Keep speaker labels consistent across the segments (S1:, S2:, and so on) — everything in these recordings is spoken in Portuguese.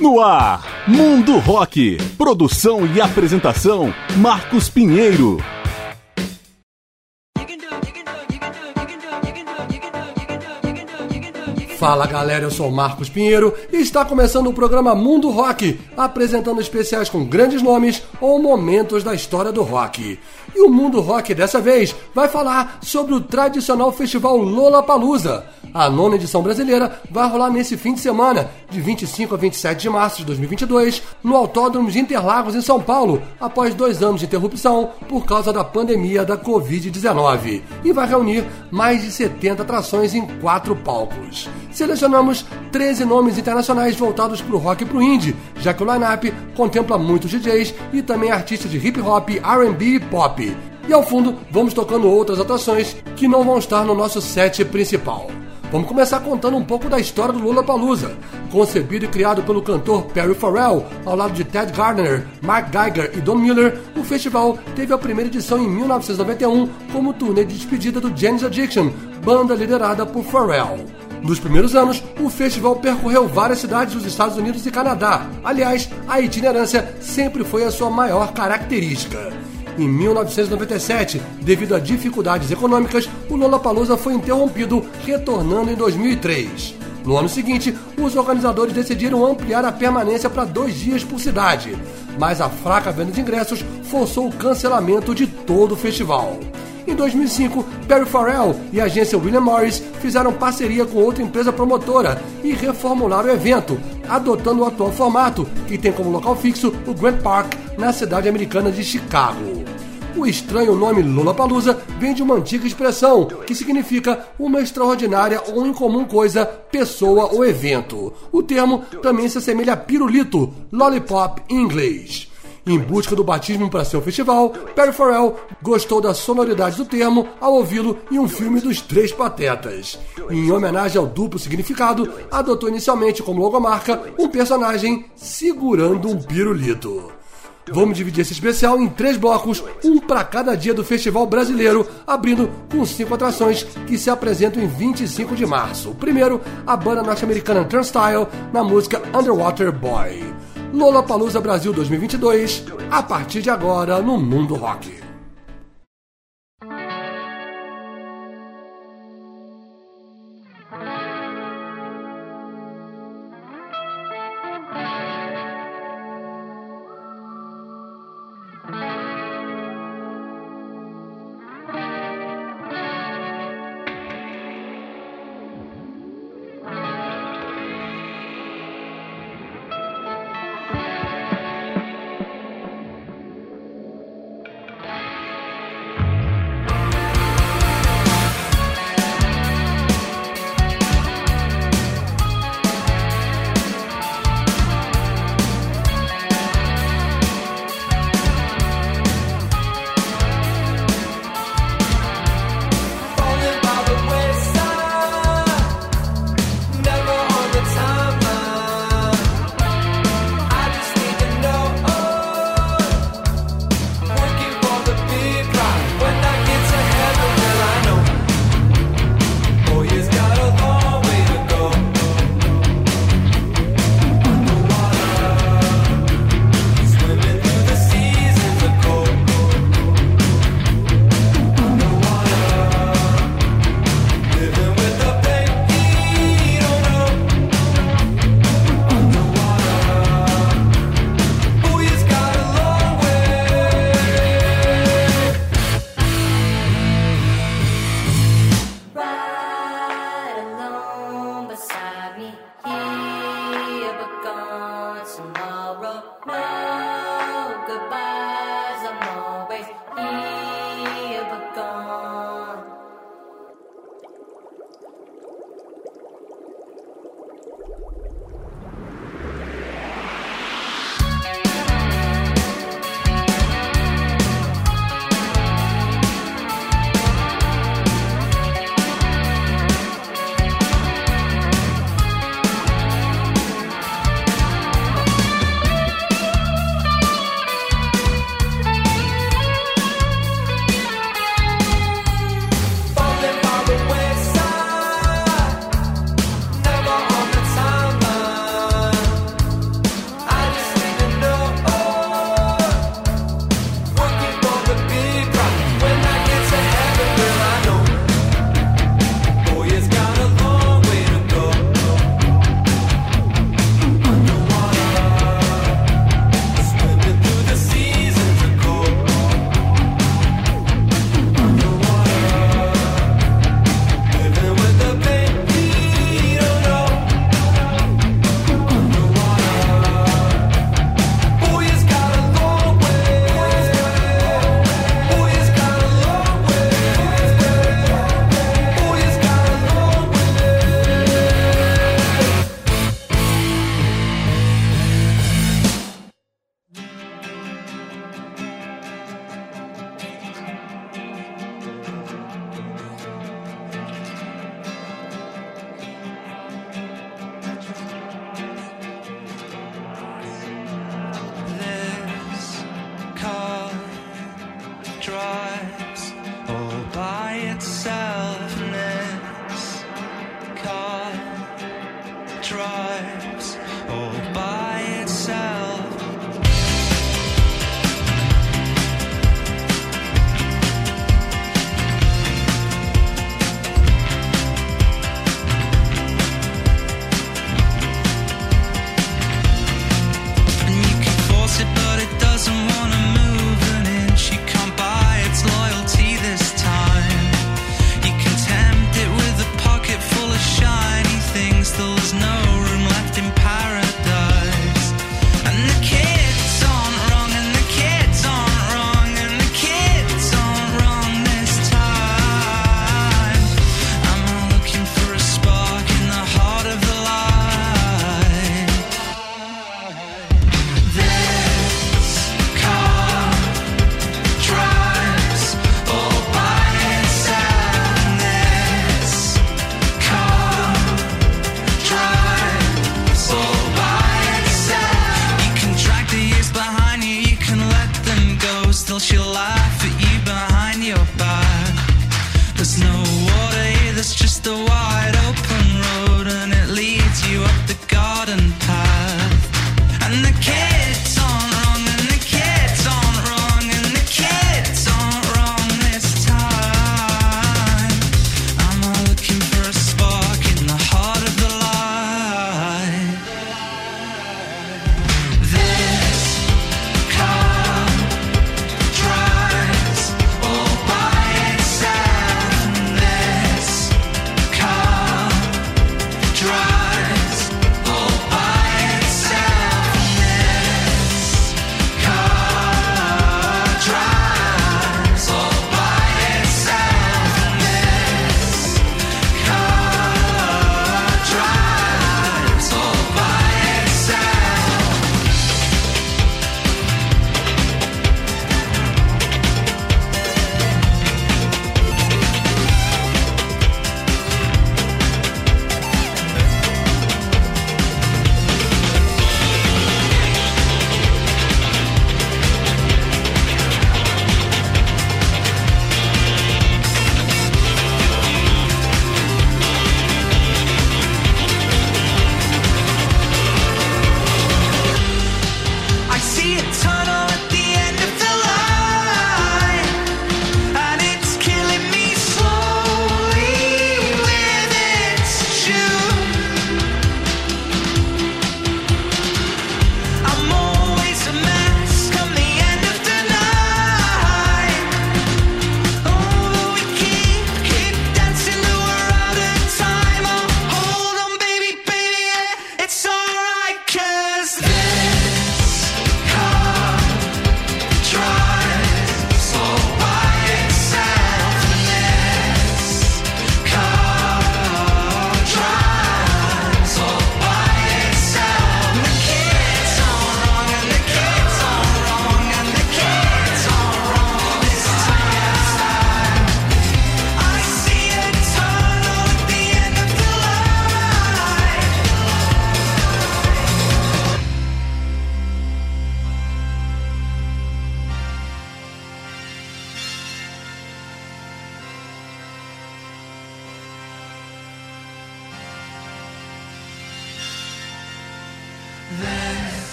S1: No ar, Mundo Rock. Produção e apresentação, Marcos Pinheiro.
S2: Fala galera, eu sou Marcos Pinheiro e está começando o programa Mundo Rock, apresentando especiais com grandes nomes ou momentos da história do rock. E o Mundo Rock dessa vez vai falar sobre o tradicional festival Lollapalooza. A nona edição brasileira vai rolar nesse fim de semana, de 25 a 27 de março de 2022, no Autódromo de Interlagos, em São Paulo, após dois anos de interrupção por causa da pandemia da Covid-19. E vai reunir mais de 70 atrações em quatro palcos. Selecionamos 13 nomes internacionais voltados para o rock e para o indie, já que o line-up contempla muitos DJs e também artistas de hip hop, R&B e pop. E ao fundo, vamos tocando outras atrações que não vão estar no nosso set principal. Vamos começar contando um pouco da história do Lula Palusa. Concebido e criado pelo cantor Perry Farrell, ao lado de Ted Gardner, Mark Geiger e Don Miller, o festival teve a primeira edição em 1991 como turnê de despedida do James Addiction, banda liderada por Farrell. Nos primeiros anos, o festival percorreu várias cidades dos Estados Unidos e Canadá. Aliás, a itinerância sempre foi a sua maior característica. Em 1997, devido a dificuldades econômicas, o Lollapalooza foi interrompido, retornando em 2003. No ano seguinte, os organizadores decidiram ampliar a permanência para dois dias por cidade, mas a fraca venda de ingressos forçou o cancelamento de todo o festival. Em 2005, Perry Farrell e a agência William Morris fizeram parceria com outra empresa promotora e reformularam o evento, adotando o atual formato, que tem como local fixo o Grant Park, na cidade americana de Chicago. O estranho nome Lollapalooza vem de uma antiga expressão que significa uma extraordinária ou incomum coisa, pessoa ou evento. O termo também se assemelha a pirulito, lollipop em inglês. Em busca do batismo para seu festival, Perry Farrell gostou da sonoridade do termo ao ouvi-lo em um filme dos Três Patetas. Em homenagem ao duplo significado, adotou inicialmente como logomarca um personagem segurando um pirulito. Vamos dividir esse especial em três blocos, um para cada dia do Festival Brasileiro, abrindo com cinco atrações que se apresentam em 25 de março. Primeiro, a banda norte-americana Turnstile, na música Underwater Boy. Lola Palusa Brasil 2022, a partir de agora no Mundo Rock.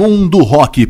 S3: Mundo Rock.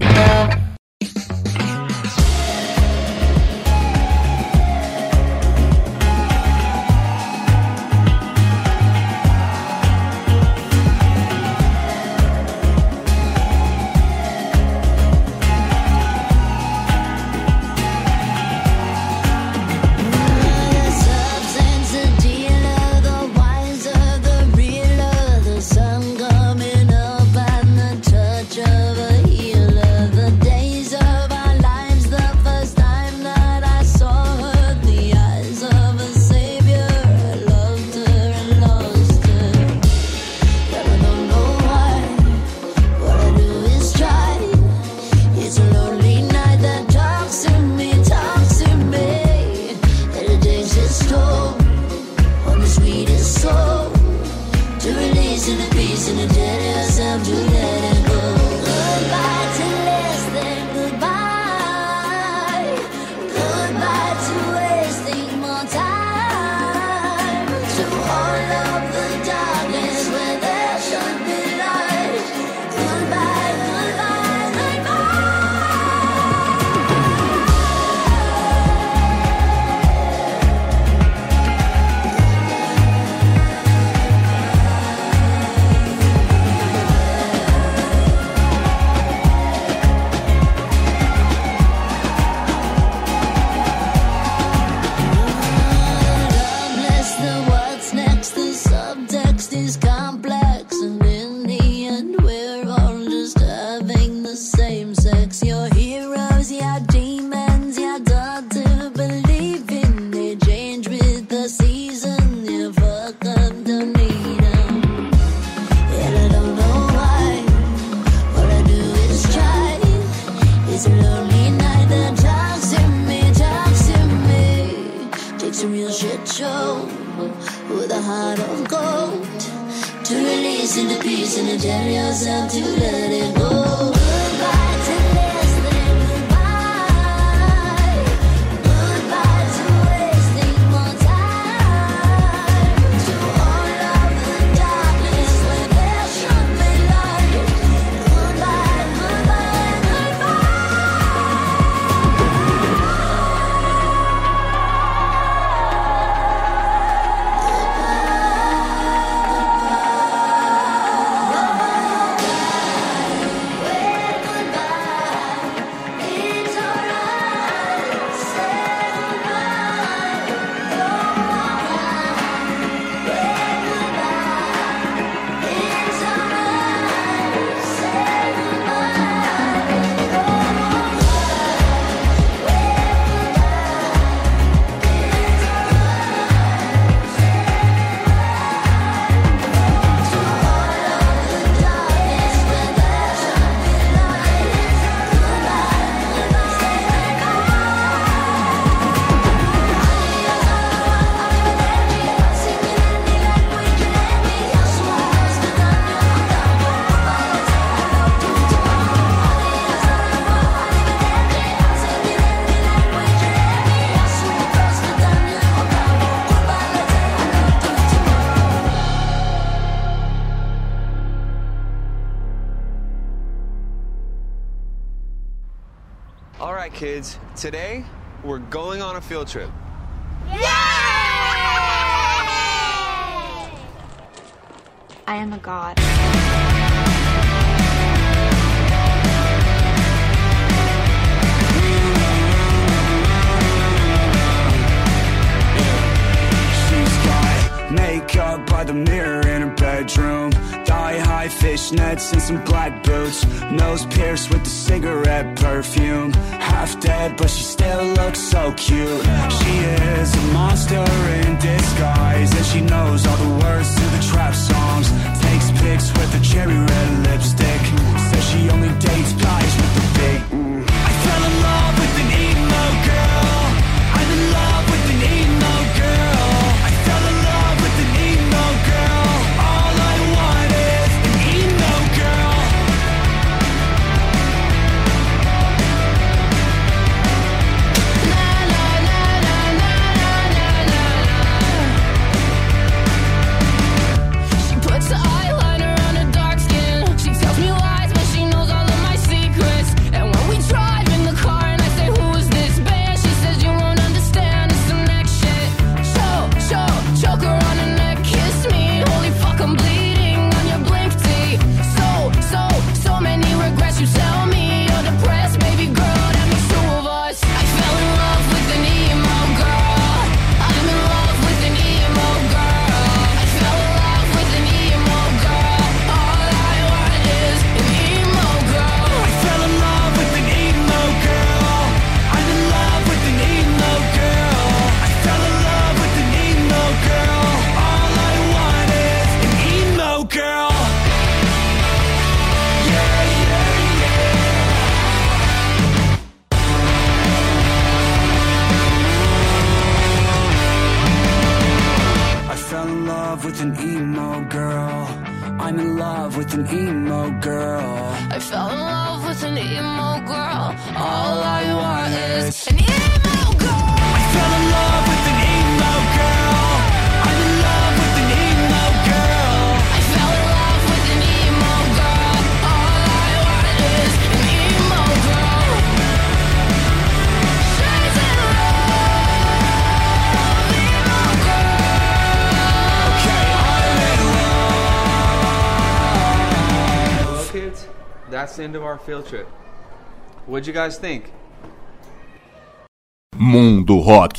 S4: Today, we're going on a field trip.
S5: knows all the words to the trap songs. Takes pics with the cherry red
S4: lips into our field trip. What'd you guys think?
S6: Mundo Rock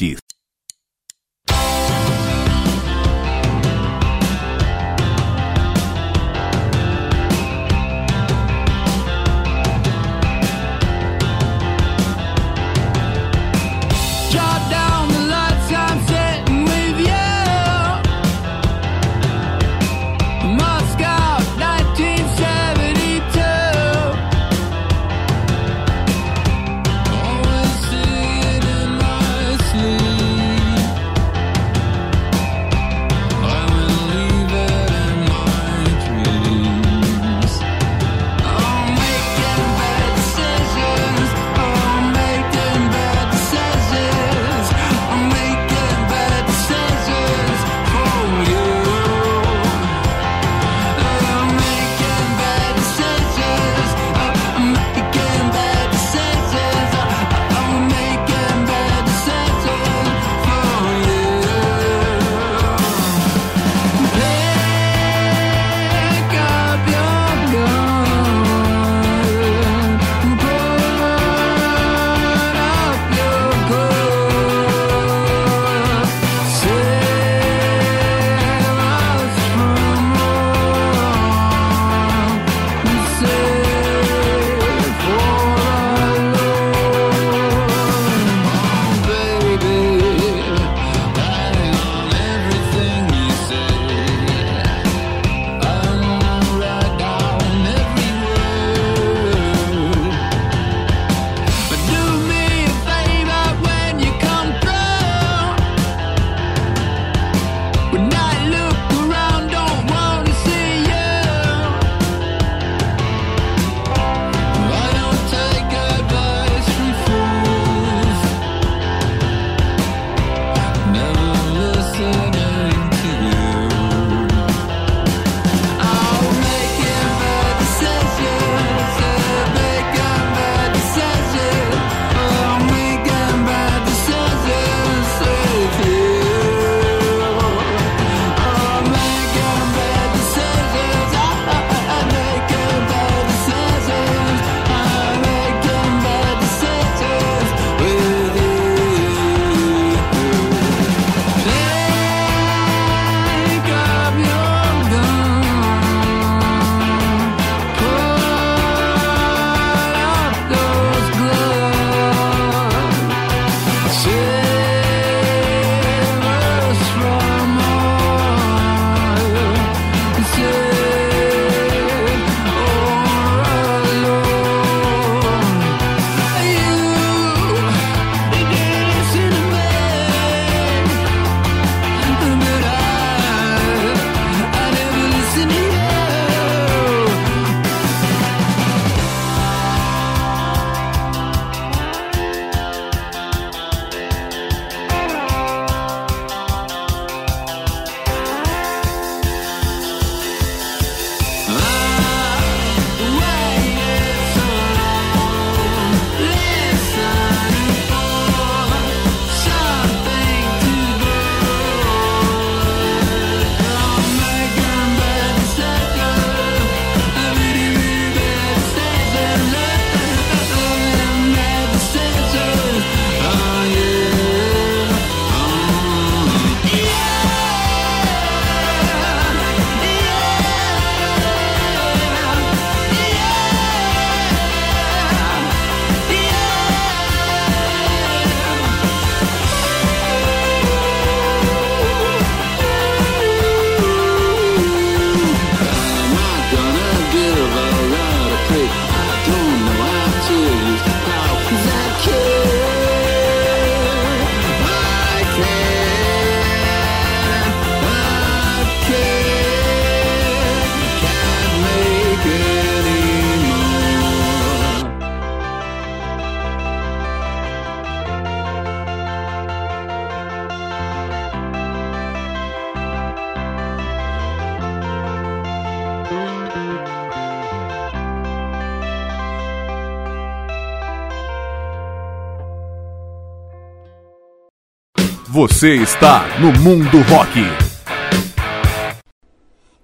S1: Você está no Mundo Rock.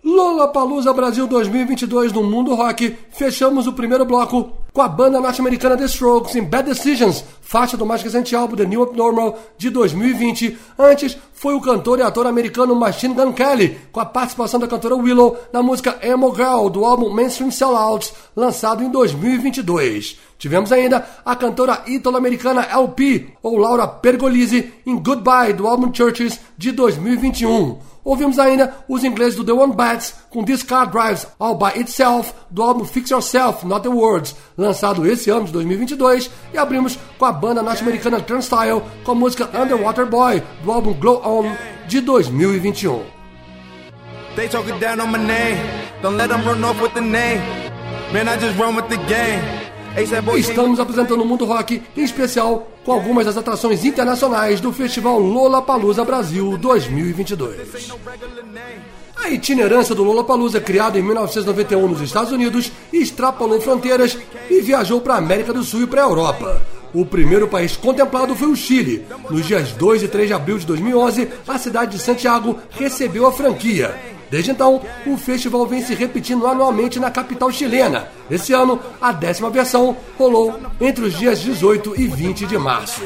S2: Lollapalooza Brasil 2022 no Mundo Rock. Fechamos o primeiro bloco com a banda norte-americana The Strokes em Bad Decisions, faixa do mais recente álbum The New Abnormal de 2020. Antes foi o cantor e ator americano Machine Gun Kelly, com a participação da cantora Willow na música Emo Girl do álbum Mainstream Sellouts, lançado em 2022. Tivemos ainda a cantora ítalo-americana LP, ou Laura Pergolisi, em Goodbye do álbum Churches de 2021. Ouvimos ainda os ingleses do The One Bats com This Car Drives All By Itself do álbum Fix Yourself, Not The Words, lançado esse ano de 2022, e abrimos com a banda norte-americana Turnstile com a música Underwater Boy do álbum Glow On de 2021.
S7: They talking down on my name. Don't let them run off with the name. Man, I just run with the game.
S2: Estamos apresentando o Mundo Rock, em especial com algumas das atrações internacionais do Festival Lollapalooza Brasil 2022. A itinerância do Lollapalooza, criado em 1991 nos Estados Unidos, extrapolou fronteiras e viajou para a América do Sul e para a Europa. O primeiro país contemplado foi o Chile. Nos dias 2 e 3 de abril de 2011, a cidade de Santiago recebeu a franquia. Desde então, o festival vem se repetindo anualmente na capital chilena. Esse ano, a décima versão rolou entre os dias 18 e 20 de março.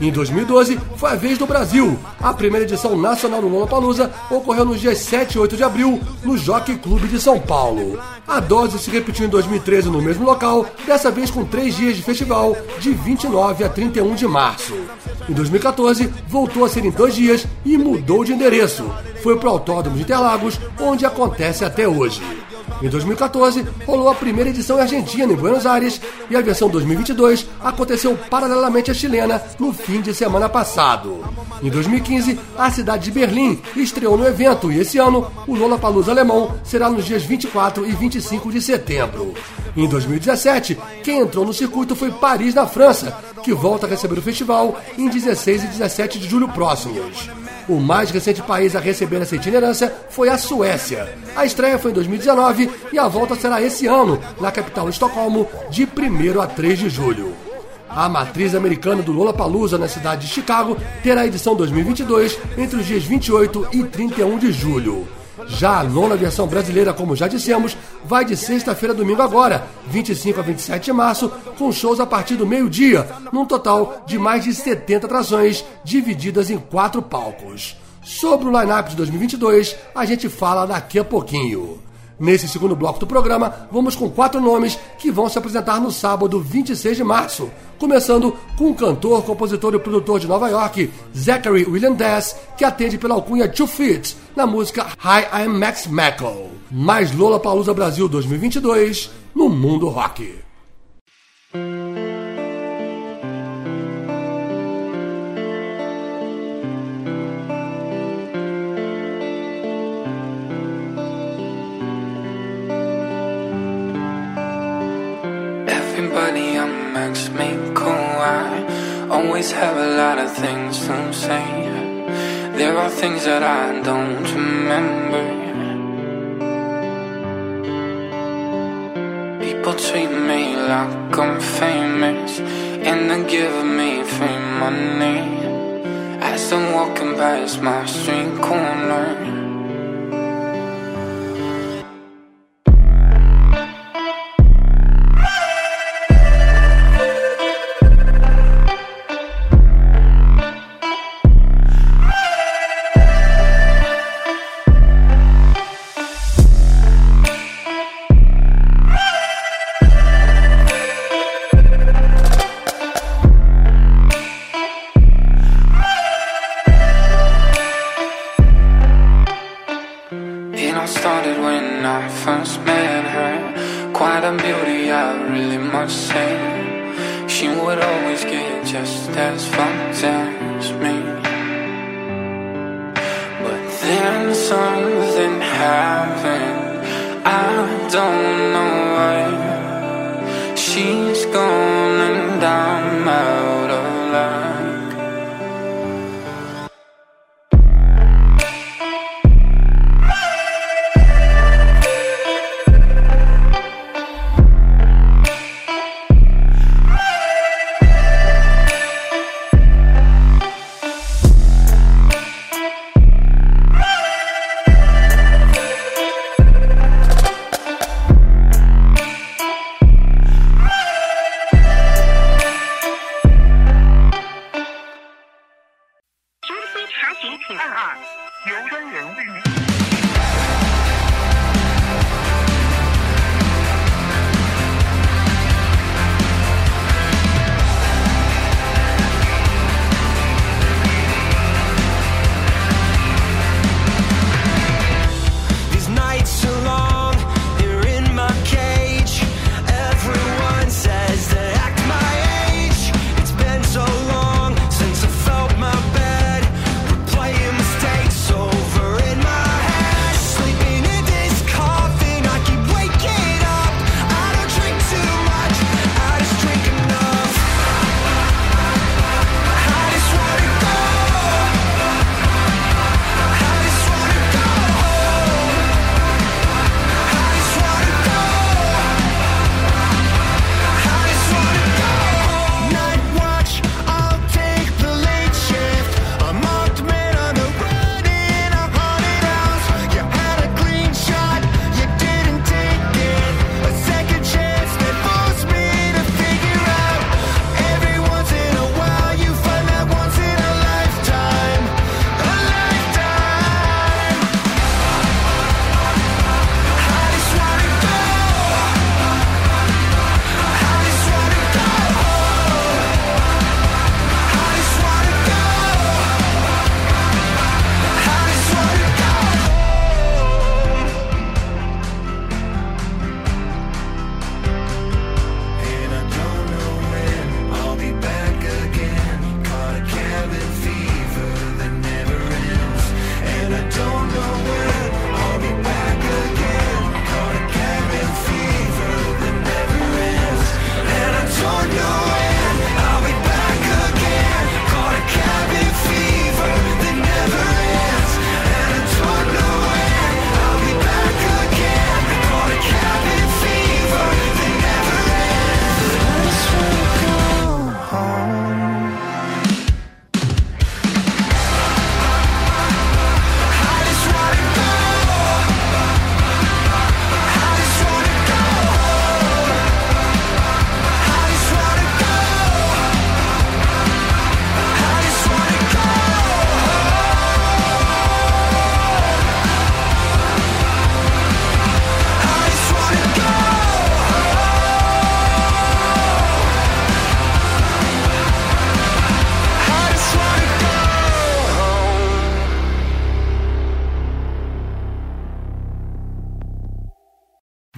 S2: Em 2012, foi a vez do Brasil. A primeira edição nacional do Lollapalooza ocorreu nos dias 7 e 8 de abril, no Jockey Clube de São Paulo. A dose se repetiu em 2013 no mesmo local, dessa vez com três dias de festival, de 29 a 31 de março. Em 2014, voltou a ser em dois dias e mudou de endereço. Foi para o Autódromo de Interlagos, onde acontece até hoje. Em 2014, rolou a primeira edição Argentina, em Buenos Aires, e a versão 2022 aconteceu paralelamente à chilena no fim de semana passado. Em 2015, a cidade de Berlim estreou no evento e esse ano o Lollapalooza alemão será nos dias 24 e 25 de setembro. Em 2017, quem entrou no circuito foi Paris, na França, que volta a receber o festival em 16 e 17 de julho próximos. O mais recente país a receber essa itinerância foi a Suécia. A estreia foi em 2019 e a volta será esse ano, na capital Estocolmo, de 1 a 3 de julho. A matriz americana do Lollapalooza na cidade de Chicago terá a edição 2022 entre os dias 28 e 31 de julho. Já a nona versão brasileira, como já dissemos, vai de sexta-feira a domingo agora, 25 a 27 de março, com shows a partir do meio-dia, num total de mais de 70 atrações, divididas em quatro palcos. Sobre o line-up de 2022, a gente fala daqui a pouquinho. Nesse segundo bloco do programa, vamos com quatro nomes que vão se apresentar no sábado 26 de março. Começando com o cantor, compositor e produtor de Nova York, Zachary William Dess, que atende pela alcunha Two Feet na música Hi, I'm Max Mackle. Mais Lola Palusa Brasil 2022 no Mundo Rock.
S8: Everybody I'm Max Mako. I always have a lot of things to say. There are things that I don't remember. People treat me like I'm famous, and they give me free money as I'm walking past my street corner. Say. She would always get just as fucked as me. But then something happened. I don't know why. She's gone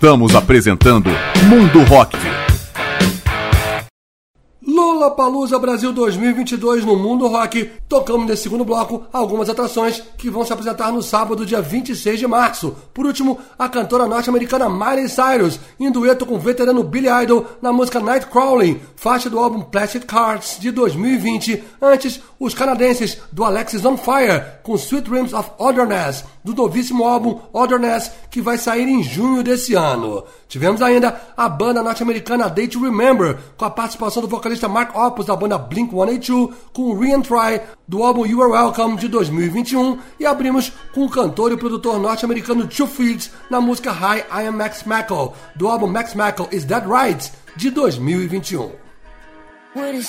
S1: Estamos apresentando Mundo Rock.
S2: Lola Palusa Brasil 2022 no Mundo Rock. Tocamos nesse segundo bloco algumas atrações que vão se apresentar no sábado, dia 26 de março. Por último, a cantora norte-americana Miley Cyrus, em dueto com o veterano Billy Idol na música Nightcrawling, faixa do álbum Plastic Cards de 2020. Antes, os canadenses do Alexis on Fire com Sweet Dreams of Otherness, do novíssimo álbum Otherness, que vai sair em junho desse ano. Tivemos ainda a banda norte-americana Day to Remember, com a participação do vocalista Mark Hoppus da banda Blink-182, com Re-Try do álbum You Are Welcome de 2021 e abrimos com o cantor e produtor norte-americano Two Feet na música Hi, I Am Max Mackle, do álbum Max Mackle Is That Right de 2021.
S9: Would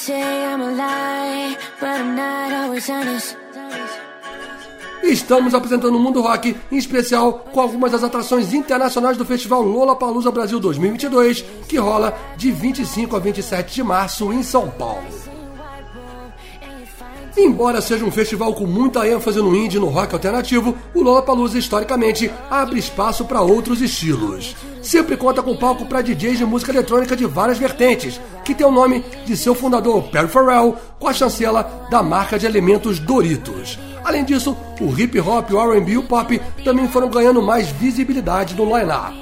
S2: Estamos apresentando o Mundo Rock, em especial com algumas das atrações internacionais do Festival Lollapalooza Brasil 2022, que rola de 25 a 27 de março em São Paulo. Embora seja um festival com muita ênfase no indie e no rock alternativo, o Lollapalooza historicamente abre espaço para outros estilos. Sempre conta com palco para DJs de música eletrônica de várias vertentes, que tem o nome de seu fundador Perry Farrell, com a chancela da marca de alimentos Doritos. Além disso, o hip hop, o R&B e o pop também foram ganhando mais visibilidade no line-up.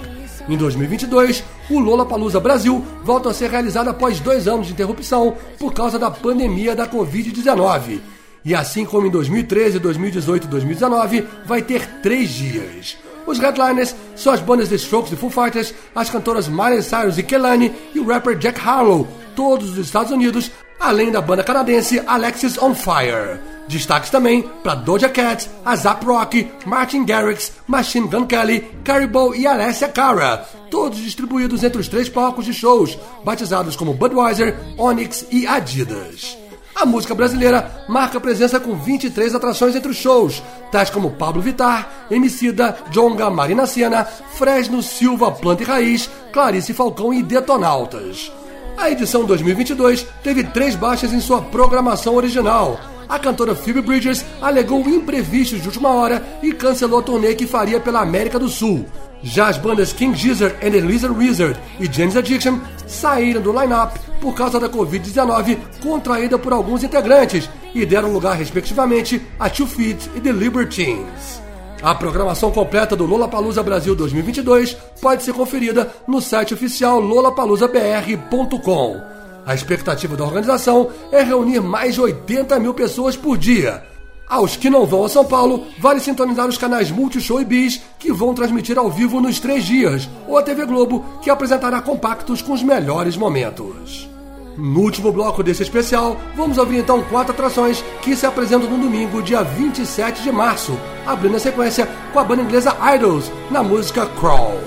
S2: Em 2022, o Lollapalooza Brasil volta a ser realizado após dois anos de interrupção por causa da pandemia da Covid-19. E assim como em 2013, 2018 e 2019, vai ter três dias. Os headliners são as bandas The Strokes e Foo Fighters, as cantoras Miley Cyrus e Kelani e o rapper Jack Harlow, todos dos Estados Unidos, além da banda canadense Alexis on Fire. Destaques também para Doja Cat, Azap Rock, Martin Garrix, Machine Gun Kelly, Caribou e Alessia Cara, todos distribuídos entre os três palcos de shows, batizados como Budweiser, Onyx e Adidas. A música brasileira marca presença com 23 atrações entre os shows, tais como Pablo Vittar, Emicida, Jonga, Marina Sena, Fresno, Silva, Planta e Raiz, Clarice Falcão e Detonautas. A edição 2022 teve três baixas em sua programação original. A cantora Phoebe Bridgers alegou imprevistos de última hora e cancelou a turnê que faria pela América do Sul. Já as bandas King Gizzard and the Lizard Wizard e James Addiction saíram do line-up por causa da Covid-19 contraída por alguns integrantes e deram lugar, respectivamente, a Two Feet e The Libertines. A programação completa do Lollapalooza Brasil 2022 pode ser conferida no site oficial lollapaloozabr.com. A expectativa da organização é reunir mais de 80 mil pessoas por dia. Aos que não vão a São Paulo, vale sintonizar os canais Multishow e Bis, que vão transmitir ao vivo nos três dias, ou a TV Globo, que apresentará compactos com os melhores momentos. No último bloco desse especial, vamos ouvir então quatro atrações que se apresentam no domingo, dia 27 de março, abrindo a sequência com a banda inglesa Idols, na música Crawl.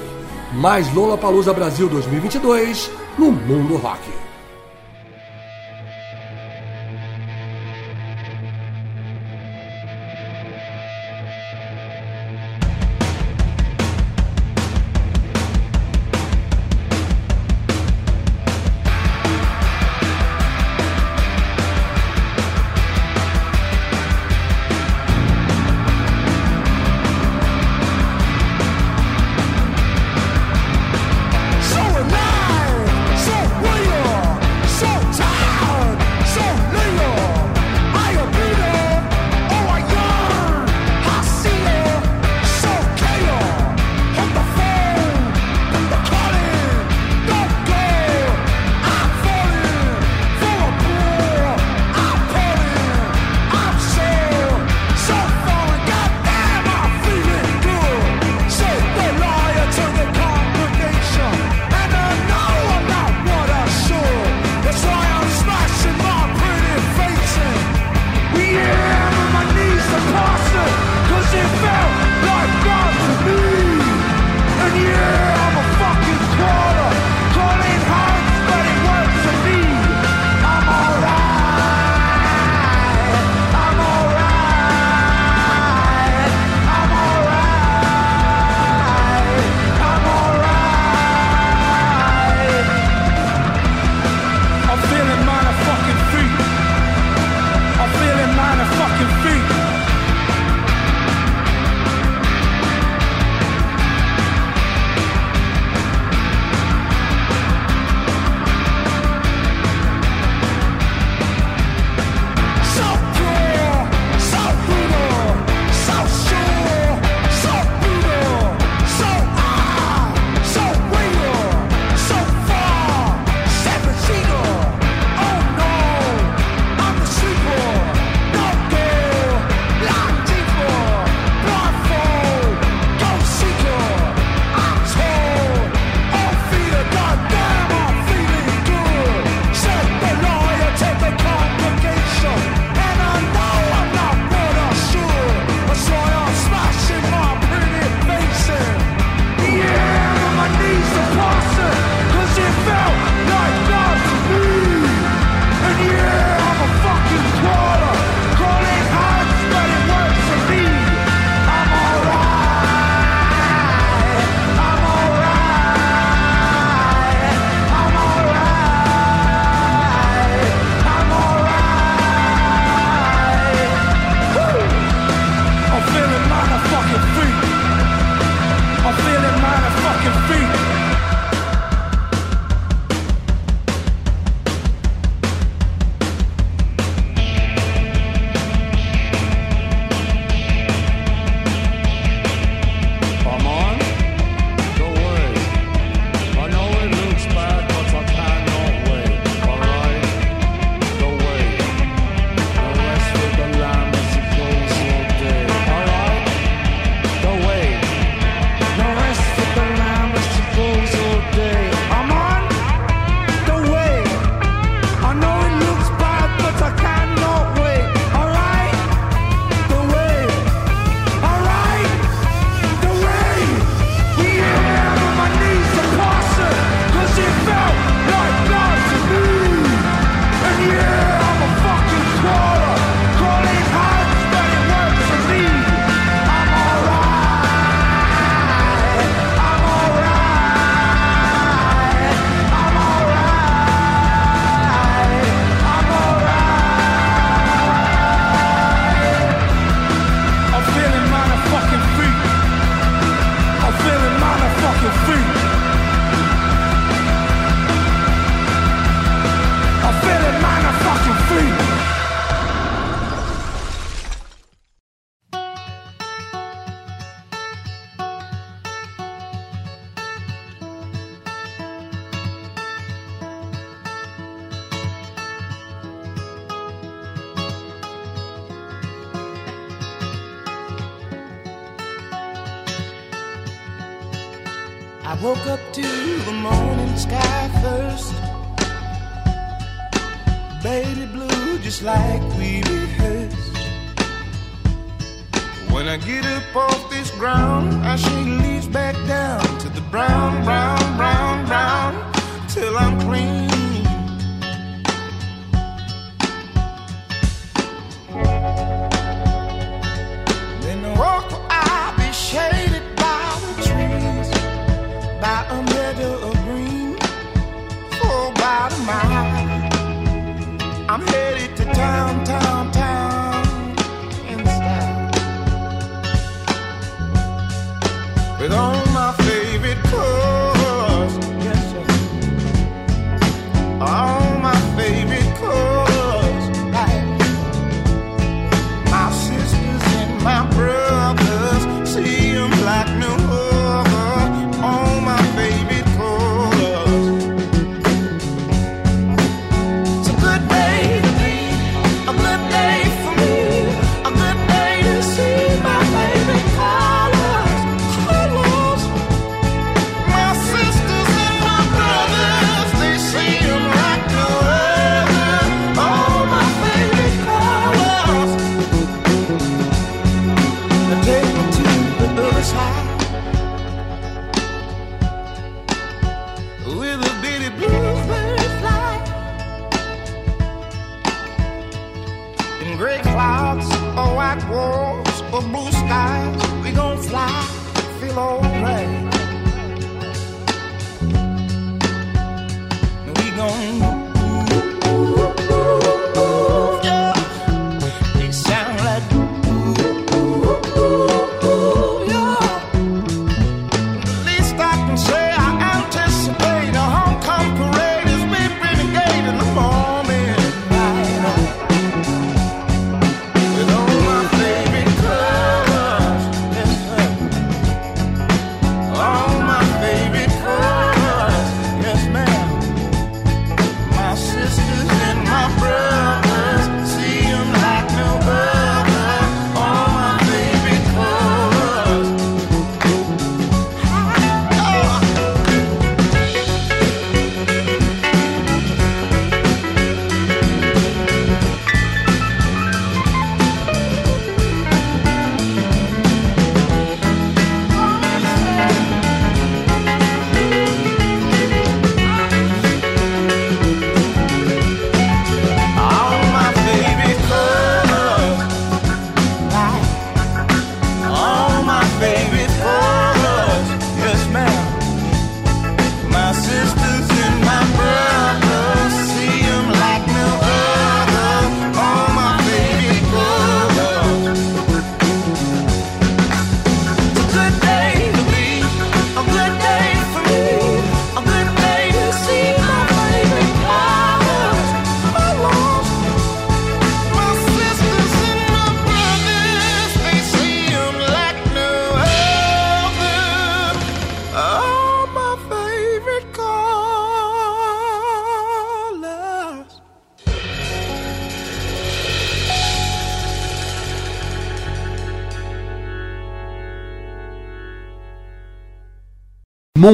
S2: Mais Lollapalooza Brasil 2022 no Mundo Rock.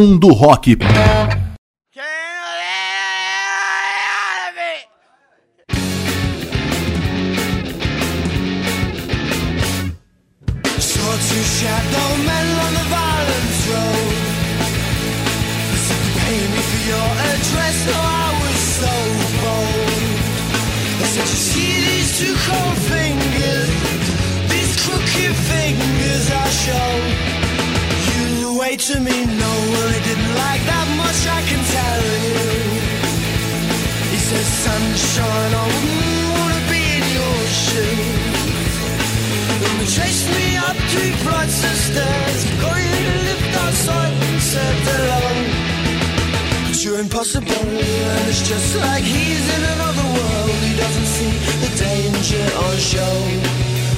S10: mundo rock.
S11: are impossible. And it's just like he's in another world. He doesn't see the danger on show.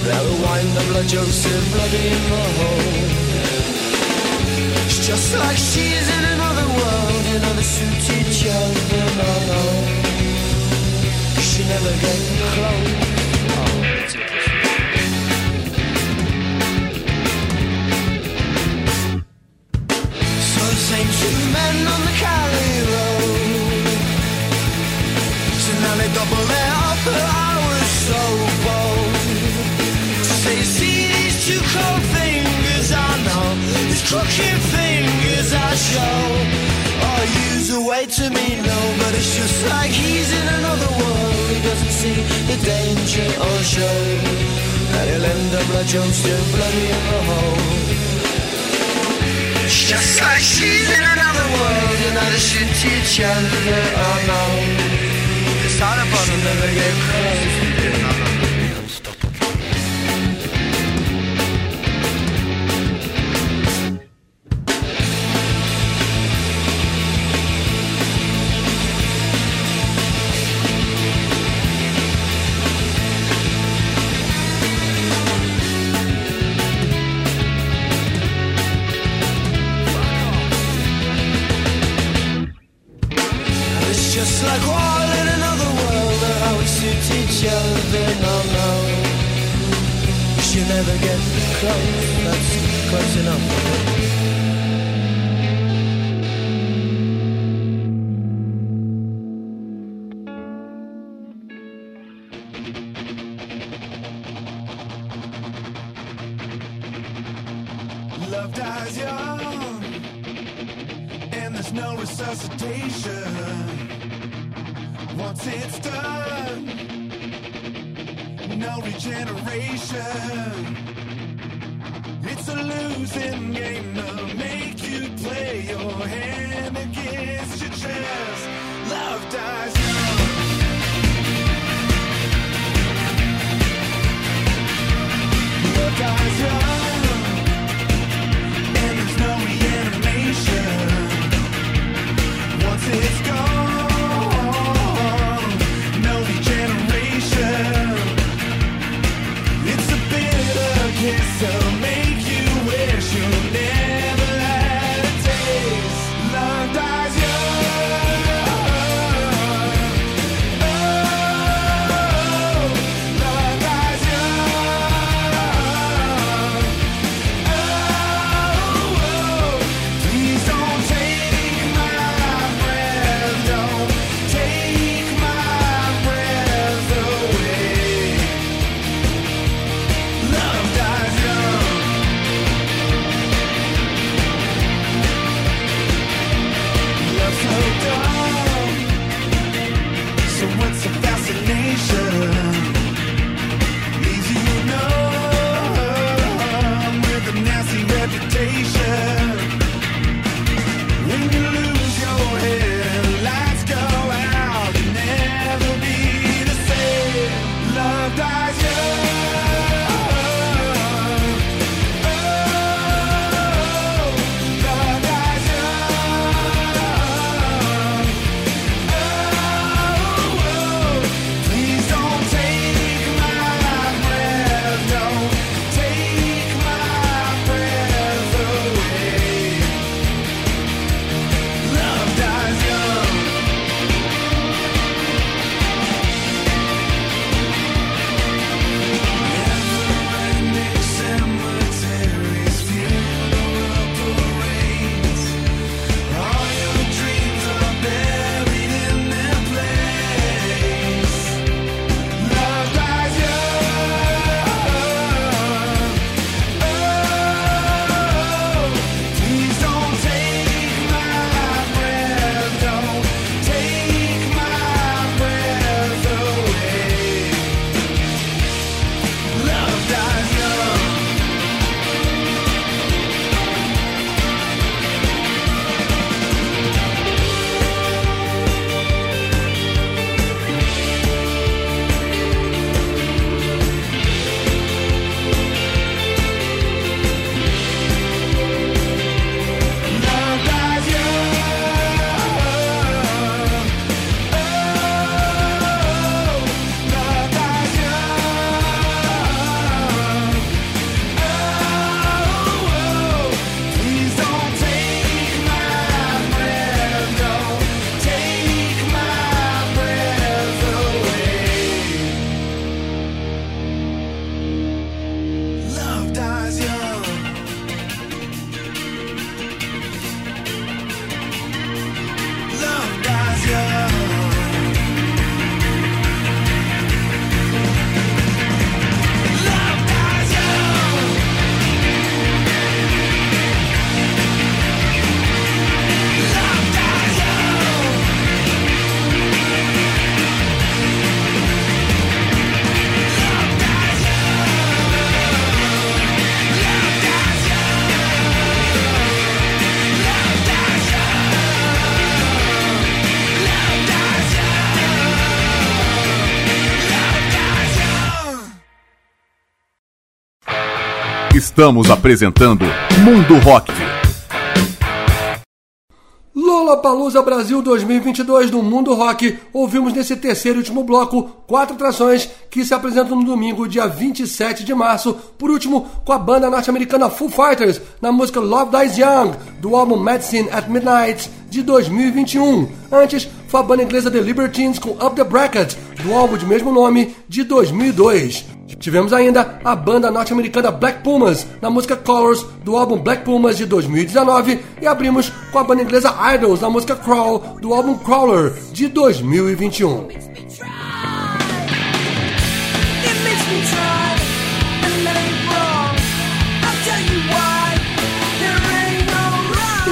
S11: They'll wind up like Joseph bloody in the hole. It's just like she's in another world Another suited child but no, no She never gave close. Oh, that's same two men on the carriage.
S12: crooked fingers I show. Oh, to me, no But it's just like he's in another world. He doesn't see the danger show. And he'll end up like bloody in the hole. Just like she's in another world And I should teach her I know. shot up on the living
S4: Love dies young, and there's no resuscitation. Once it's done, no regeneration. It's a losing game to make you play your hand against your chest. Love dies young.
S1: Estamos apresentando Mundo Rock.
S2: Lollapalooza Brasil 2022 do Mundo Rock. Ouvimos nesse terceiro e último bloco quatro atrações que se apresentam no domingo, dia 27 de março. Por último, com a banda norte-americana Foo Fighters, na música Love Dies Young, do álbum Medicine at Midnight de 2021. Antes, foi a banda inglesa The Libertines com Up the Bracket, do álbum de mesmo nome de 2002. Tivemos ainda a banda norte-americana Black Pumas na música Colors do álbum Black Pumas de 2019 e abrimos com a banda inglesa Idols na música Crawl do álbum Crawler de 2021.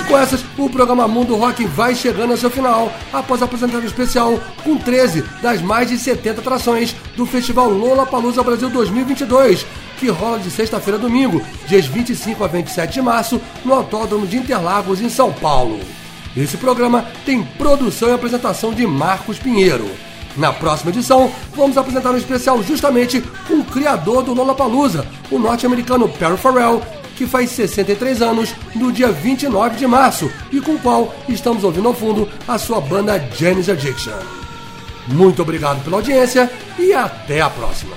S2: Com essas, o programa Mundo Rock vai chegando ao seu final, após a apresentação especial com 13 das mais de 70 atrações do Festival Lollapalooza Brasil 2022, que rola de sexta-feira a domingo, dias 25 a 27 de março, no Autódromo de Interlagos, em São Paulo. Esse programa tem produção e apresentação de Marcos Pinheiro. Na próxima edição, vamos apresentar um especial justamente com o criador do Lollapalooza, o norte-americano Perry Farrell, que faz 63 anos no dia 29 de março e com o qual estamos ouvindo ao fundo a sua banda Janis Addiction. Muito obrigado pela audiência e até a próxima.